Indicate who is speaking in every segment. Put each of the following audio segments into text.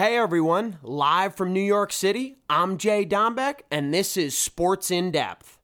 Speaker 1: Hey everyone, live from New York City, I'm Jay Dombeck, and this is Sports in Depth.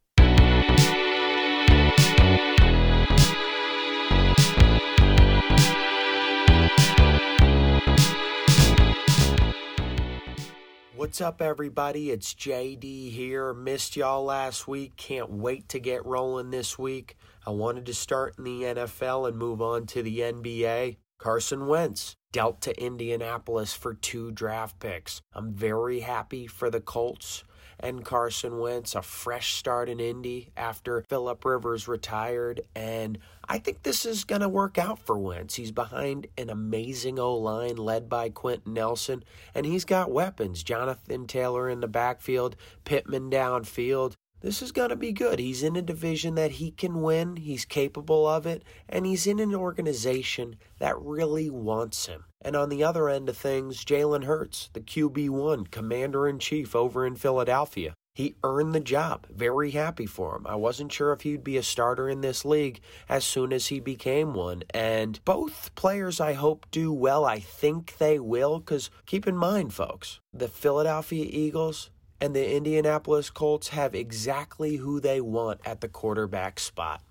Speaker 1: What's up, everybody? It's JD here. Missed y'all last week. Can't wait to get rolling this week. I wanted to start in the NFL and move on to the NBA. Carson Wentz dealt to Indianapolis for two draft picks. I'm very happy for the Colts and Carson Wentz, a fresh start in Indy after Philip Rivers retired. And I think this is going to work out for Wentz. He's behind an amazing O line led by Quenton Nelson, and he's got weapons. Jonathan Taylor in the backfield, Pittman downfield. This is going to be good. He's in a division that he can win, he's capable of it, and he's in an organization that really wants him. And on the other end of things, Jalen Hurts, the QB1, commander in chief over in Philadelphia. He earned the job. Very happy for him. I wasn't sure if he'd be a starter in this league as soon as he became one. And both players, I hope, do well. I think they will, because keep in mind, folks, the Philadelphia Eagles, and the Indianapolis Colts have exactly who they want at the quarterback spot.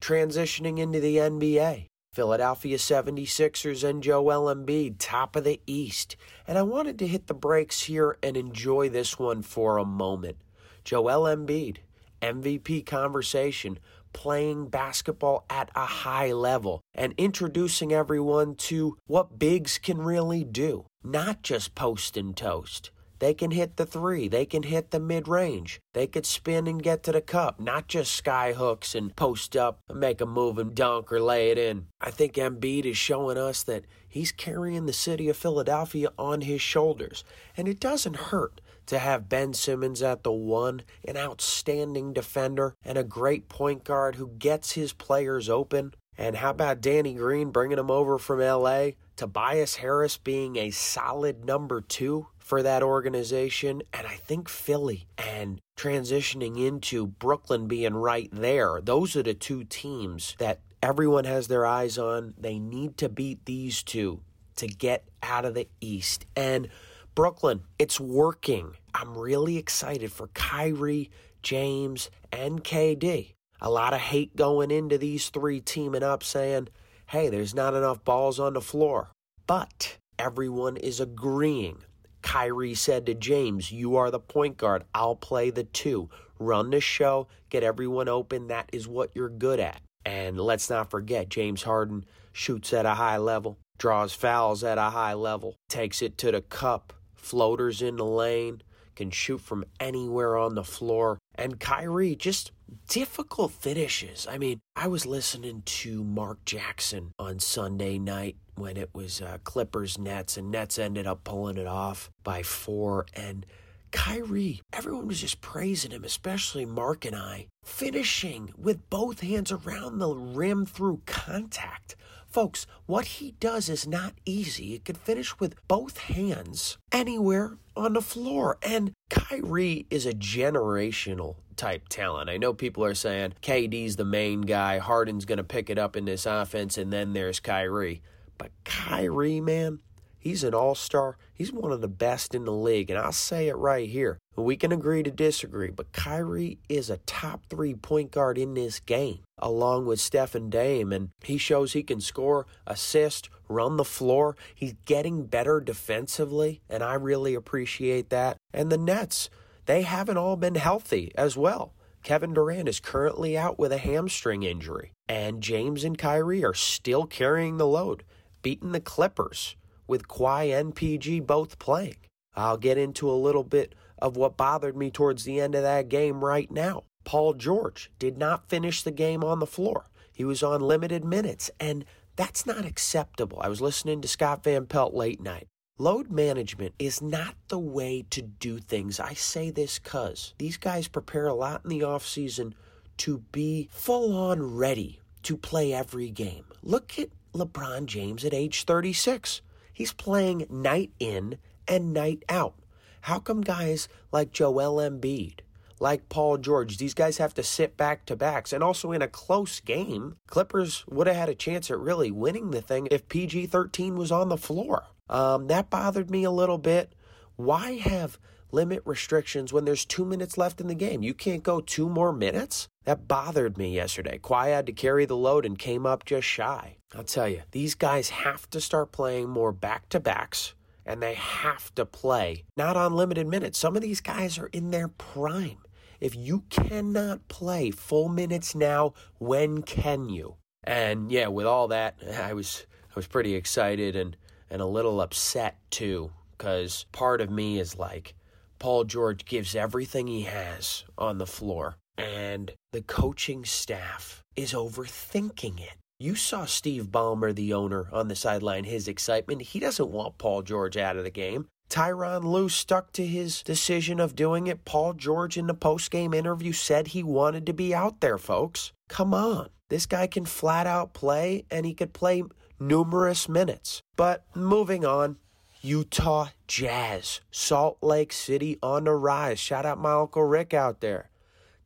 Speaker 1: Transitioning into the NBA, Philadelphia 76ers and Joel Embiid, top of the East. And I wanted to hit the brakes here and enjoy this one for a moment. Joel Embiid, MVP conversation, playing basketball at a high level and introducing everyone to what bigs can really do, not just post and toast. They can hit the three. They can hit the mid range. They could spin and get to the cup, not just sky hooks and post up and make a move and dunk or lay it in. I think Embiid is showing us that he's carrying the city of Philadelphia on his shoulders. And it doesn't hurt to have Ben Simmons at the one, an outstanding defender and a great point guard who gets his players open. And how about Danny Green bringing him over from LA? Tobias Harris being a solid number two for that organization. And I think Philly and transitioning into Brooklyn being right there, those are the two teams that everyone has their eyes on. They need to beat these two to get out of the East. And Brooklyn, it's working. I'm really excited for Kyrie, James, and KD. A lot of hate going into these three teaming up saying, hey, there's not enough balls on the floor. But everyone is agreeing Kyrie said to James, You are the point guard. I'll play the two. Run the show, get everyone open. That is what you're good at. And let's not forget, James Harden shoots at a high level, draws fouls at a high level, takes it to the cup, floaters in the lane, can shoot from anywhere on the floor. And Kyrie just difficult finishes. I mean, I was listening to Mark Jackson on Sunday night when it was uh, Clippers Nets, and Nets ended up pulling it off by four. And Kyrie, everyone was just praising him, especially Mark and I, finishing with both hands around the rim through contact. Folks, what he does is not easy. It could finish with both hands anywhere on the floor. And Kyrie is a generational type talent. I know people are saying KD's the main guy, Harden's going to pick it up in this offense, and then there's Kyrie. But Kyrie, man, he's an all star. He's one of the best in the league. And I'll say it right here. We can agree to disagree, but Kyrie is a top three point guard in this game, along with Stephen Dame. And he shows he can score, assist, run the floor. He's getting better defensively, and I really appreciate that. And the Nets, they haven't all been healthy as well. Kevin Durant is currently out with a hamstring injury, and James and Kyrie are still carrying the load beating the Clippers with Kawhi and PG both playing. I'll get into a little bit of what bothered me towards the end of that game right now. Paul George did not finish the game on the floor. He was on limited minutes, and that's not acceptable. I was listening to Scott Van Pelt late night. Load management is not the way to do things. I say this because these guys prepare a lot in the offseason to be full on ready to play every game. Look at LeBron James at age 36. He's playing night in and night out. How come guys like Joel Embiid, like Paul George, these guys have to sit back to backs? And also in a close game, Clippers would have had a chance at really winning the thing if PG 13 was on the floor. Um, that bothered me a little bit. Why have limit restrictions when there's two minutes left in the game? You can't go two more minutes? That bothered me yesterday. Kawhi had to carry the load and came up just shy. I'll tell you, these guys have to start playing more back to backs and they have to play not on limited minutes. Some of these guys are in their prime. If you cannot play full minutes now, when can you? And yeah, with all that, I was I was pretty excited and and a little upset too cuz part of me is like Paul George gives everything he has on the floor and the coaching staff is overthinking it. You saw Steve Ballmer, the owner, on the sideline, his excitement. He doesn't want Paul George out of the game. Tyronn Lue stuck to his decision of doing it. Paul George in the post-game interview said he wanted to be out there, folks. Come on. This guy can flat out play and he could play numerous minutes. But moving on, Utah Jazz, Salt Lake City on the rise. Shout out my Uncle Rick out there.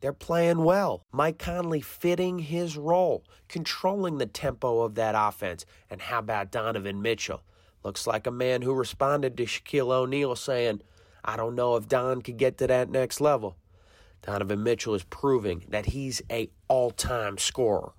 Speaker 1: They're playing well. Mike Conley fitting his role, controlling the tempo of that offense. And how about Donovan Mitchell? Looks like a man who responded to Shaquille O'Neal saying, I don't know if Don could get to that next level. Donovan Mitchell is proving that he's a all-time scorer.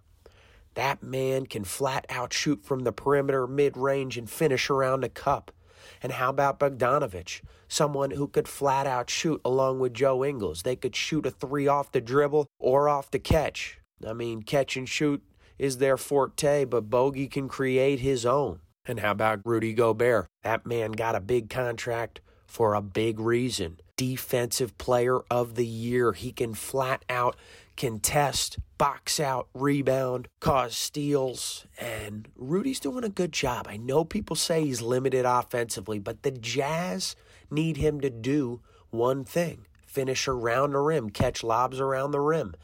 Speaker 1: That man can flat out shoot from the perimeter, mid-range, and finish around the cup. And how about Bogdanovich? Someone who could flat out shoot along with Joe Ingles. They could shoot a three off the dribble or off the catch. I mean, catch and shoot is their forte, but Bogey can create his own. And how about Rudy Gobert? That man got a big contract for a big reason. Defensive player of the year. He can flat out contest, box out, rebound, cause steals, and Rudy's doing a good job. I know people say he's limited offensively, but the Jazz need him to do one thing finish around the rim, catch lobs around the rim,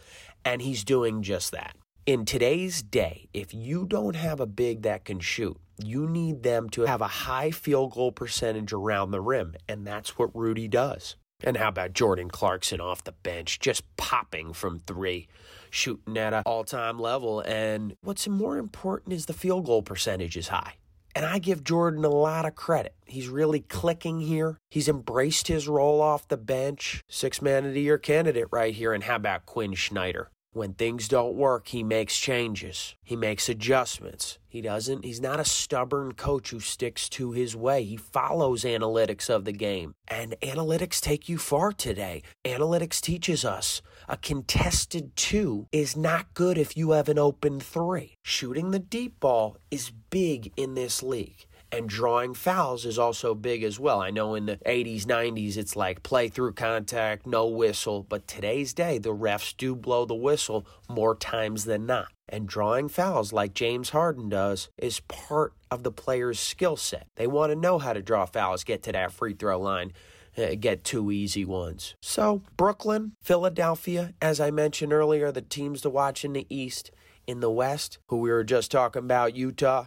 Speaker 1: and he's doing just that. In today's day, if you don't have a big that can shoot, you need them to have a high field goal percentage around the rim, and that's what Rudy does. And how about Jordan Clarkson off the bench, just popping from three, shooting at an all time level? And what's more important is the field goal percentage is high. And I give Jordan a lot of credit. He's really clicking here. He's embraced his role off the bench. Six man of the year candidate right here. And how about Quin Snyder? When things don't work, he makes changes. He makes adjustments. He doesn't, he's not a stubborn coach who sticks to his way. He follows analytics of the game. And analytics take you far today. Analytics teaches us a contested two is not good if you have an open three. Shooting the deep ball is big in this league. And drawing fouls is also big as well. I know in the 80s, 90s, it's like play through contact, no whistle. But today's day, the refs do blow the whistle more times than not. And drawing fouls like James Harden does is part of the player's skill set. They want to know how to draw fouls, get to that free throw line uh, get two easy ones. So, Brooklyn, Philadelphia, as I mentioned earlier, the teams to watch in the East. In the West, who we were just talking about, Utah,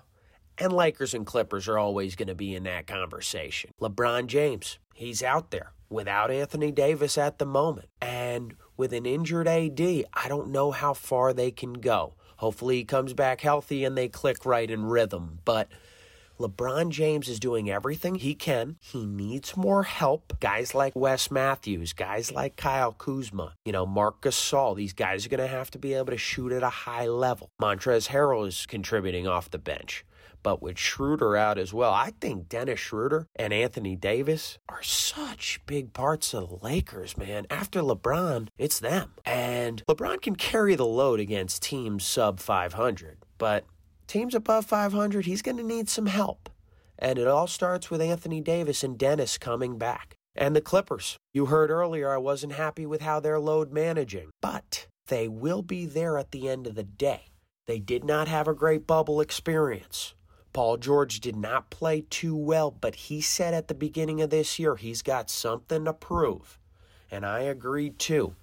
Speaker 1: and Lakers and Clippers are always going to be in that conversation. LeBron James, he's out there without Anthony Davis at the moment. And with an injured AD, I don't know how far they can go. Hopefully he comes back healthy and they click right in rhythm. But LeBron James is doing everything he can. He needs more help. Guys like Wes Matthews, guys like Kyle Kuzma, you know, Marc Gasol, these guys are going to have to be able to shoot at a high level. Montrezl Harrell is contributing off the bench. But with Schroeder out as well, I think Dennis Schroeder and Anthony Davis are such big parts of the Lakers, man. After LeBron, it's them. And LeBron can carry the load against teams sub 500, but teams above 500, he's going to need some help. And it all starts with Anthony Davis and Dennis coming back. And the Clippers. You heard earlier I wasn't happy with how they're load managing, but they will be there at the end of the day. They did not have a great bubble experience. Paul George did not play too well, but he said at the beginning of this year he's got something to prove. And I agree too.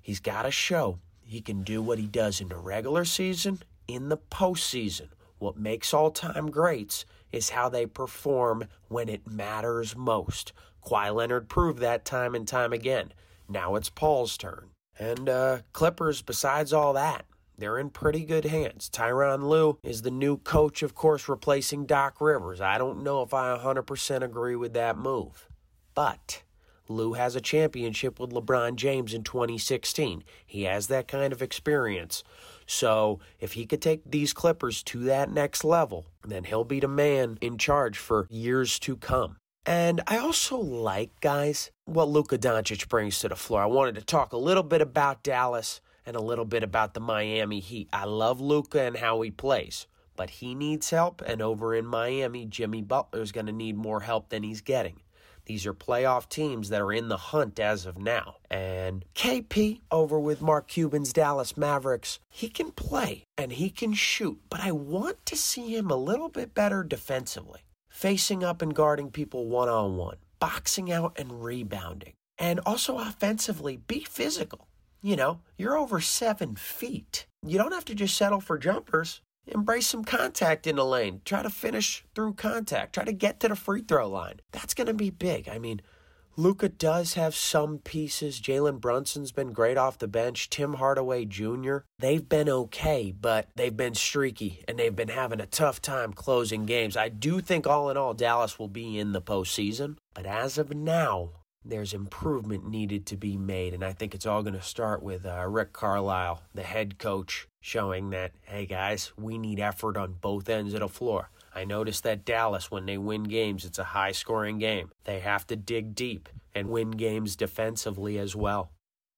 Speaker 1: He's got to show he can do what he does in the regular season, in the postseason. What makes all time greats is how they perform when it matters most. Kawhi Leonard proved that time and time again. Now it's Paul's turn. And uh, Clippers, besides all that, they're in pretty good hands. Tyronn Lue is the new coach, of course, replacing Doc Rivers. I don't know if I 100% agree with that move, but Lue has a championship with LeBron James in 2016. He has that kind of experience. So if he could take these Clippers to that next level, then he'll be the man in charge for years to come. And I also like, guys, what Luka Doncic brings to the floor. I wanted to talk a little bit about Dallas and a little bit about the Miami Heat. I love Luka and how he plays, but he needs help. And over in Miami, Jimmy Butler is going to need more help than he's getting. These are playoff teams that are in the hunt as of now. And KP over with Mark Cuban's Dallas Mavericks, he can play and he can shoot, but I want to see him a little bit better defensively, facing up and guarding people one on one, boxing out and rebounding. And also offensively, be physical. You know, you're over seven feet. You don't have to just settle for jumpers. Embrace some contact in the lane. Try to finish through contact. Try to get to the free throw line. That's going to be big. I mean, Luka does have some pieces. Jalen Brunson's been great off the bench. Tim Hardaway Jr., they've been okay, but they've been streaky and they've been having a tough time closing games. I do think, all in all, Dallas will be in the postseason. But as of now, there's improvement needed to be made. And I think it's all going to start with uh, Rick Carlisle, the head coach, showing that, hey guys, we need effort on both ends of the floor. I noticed that Dallas, when they win games, it's a high scoring game. They have to dig deep and win games defensively as well.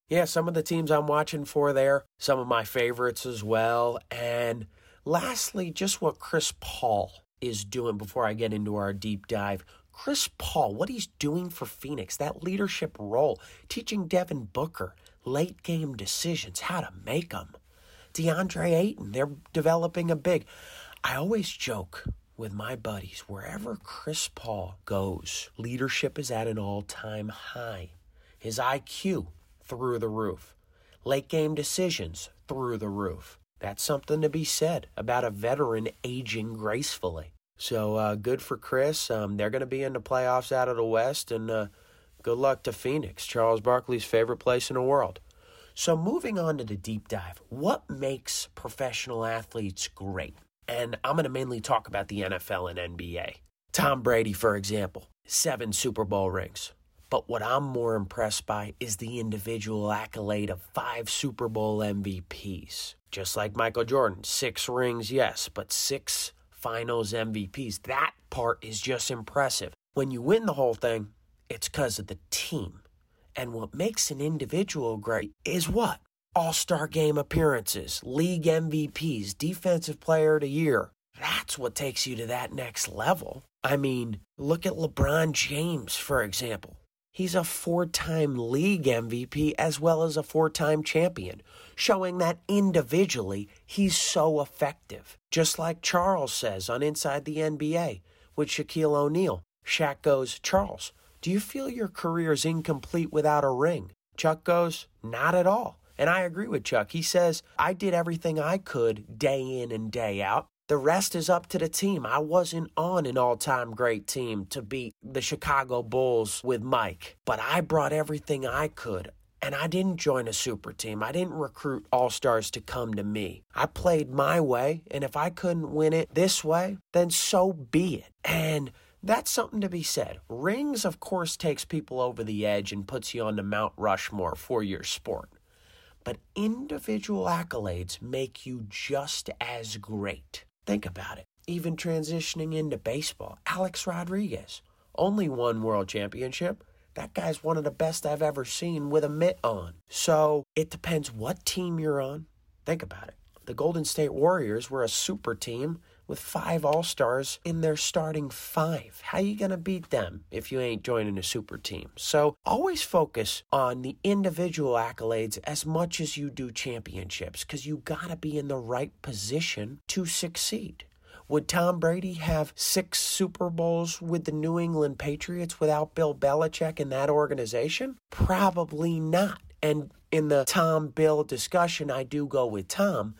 Speaker 1: Yeah, some of the teams I'm watching for there, some of my favorites as well. And lastly, just what Chris Paul is doing before I get into our deep dive. Chris Paul, what he's doing for Phoenix, that leadership role, teaching Devin Booker late game decisions, how to make them. DeAndre Ayton, they're developing a big. I always joke with my buddies wherever Chris Paul goes, leadership is at an all time high. His IQ through the roof, late game decisions through the roof. That's something to be said about a veteran aging gracefully. So uh, good for Chris. Um, they're going to be in the playoffs out of the West, and uh, good luck to Phoenix, Charles Barkley's favorite place in the world. So moving on to the deep dive, what makes professional athletes great? And I'm going to mainly talk about the NFL and NBA. Tom Brady, for example, seven Super Bowl rings. But what I'm more impressed by is the individual accolade of five Super Bowl MVPs. Just like Michael Jordan, six rings, yes, but six finals MVPs. That part is just impressive. When you win the whole thing, it's because of the team. And what makes an individual great is what? All star game appearances, league MVPs, defensive player of the year. That's what takes you to that next level. I mean, look at LeBron James, for example. He's a four time league MVP as well as a four time champion, showing that individually he's so effective. Just like Charles says on Inside the NBA with Shaquille O'Neal. Shaq goes, Charles, do you feel your career is incomplete without a ring? Chuck goes, Not at all. And I agree with Chuck. He says, I did everything I could day in and day out. The rest is up to the team. I wasn't on an all time great team to beat the Chicago Bulls with Mike, but I brought everything I could. And I didn't join a super team. I didn't recruit all stars to come to me. I played my way, and if I couldn't win it this way, then so be it. And that's something to be said. Rings, of course, takes people over the edge and puts you on the Mount Rushmore for your sport. But individual accolades make you just as great. Think about it. Even transitioning into baseball, Alex Rodriguez, only one world championship. That guy's one of the best I've ever seen with a mitt on. So it depends what team you're on. Think about it. The Golden State Warriors were a super team with five All Stars in their starting five. How are you going to beat them if you ain't joining a super team? So always focus on the individual accolades as much as you do championships because you got to be in the right position to succeed. Would Tom Brady have six Super Bowls with the New England Patriots without Bill Belichick in that organization? Probably not. And in the Tom Bill discussion, I do go with Tom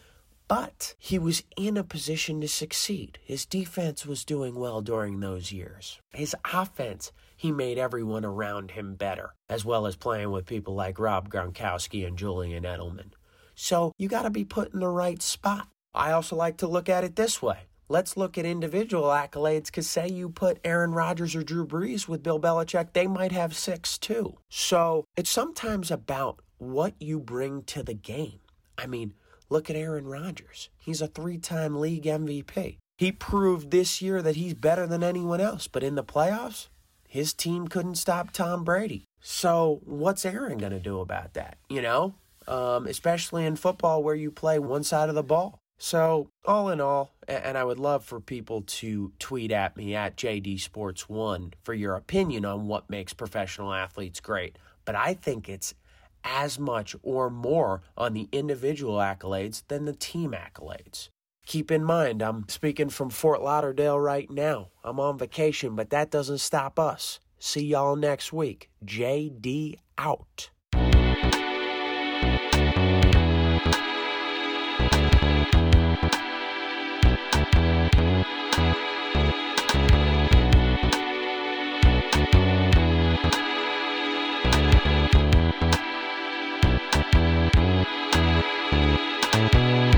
Speaker 1: but he was in a position to succeed. His defense was doing well during those years. His offense, he made everyone around him better, as well as playing with people like Rob Gronkowski and Julian Edelman. So you got to be put in the right spot. I also like to look at it this way. Let's look at individual accolades because, say, you put Aaron Rodgers or Drew Brees with Bill Belichick, they might have six too. So it's sometimes about what you bring to the game. I mean, look at Aaron Rodgers. He's a three time league MVP. He proved this year that he's better than anyone else, but in the playoffs, his team couldn't stop Tom Brady. So, what's Aaron going to do about that? You know, um, especially in football where you play one side of the ball. So, all in all, and I would love for people to tweet at me at JD Sports One for your opinion on what makes professional athletes great. But I think it's as much or more on the individual accolades than the team accolades. Keep in mind, I'm speaking from Fort Lauderdale right now. I'm on vacation, but that doesn't stop us. See y'all next week. JD out. Bye.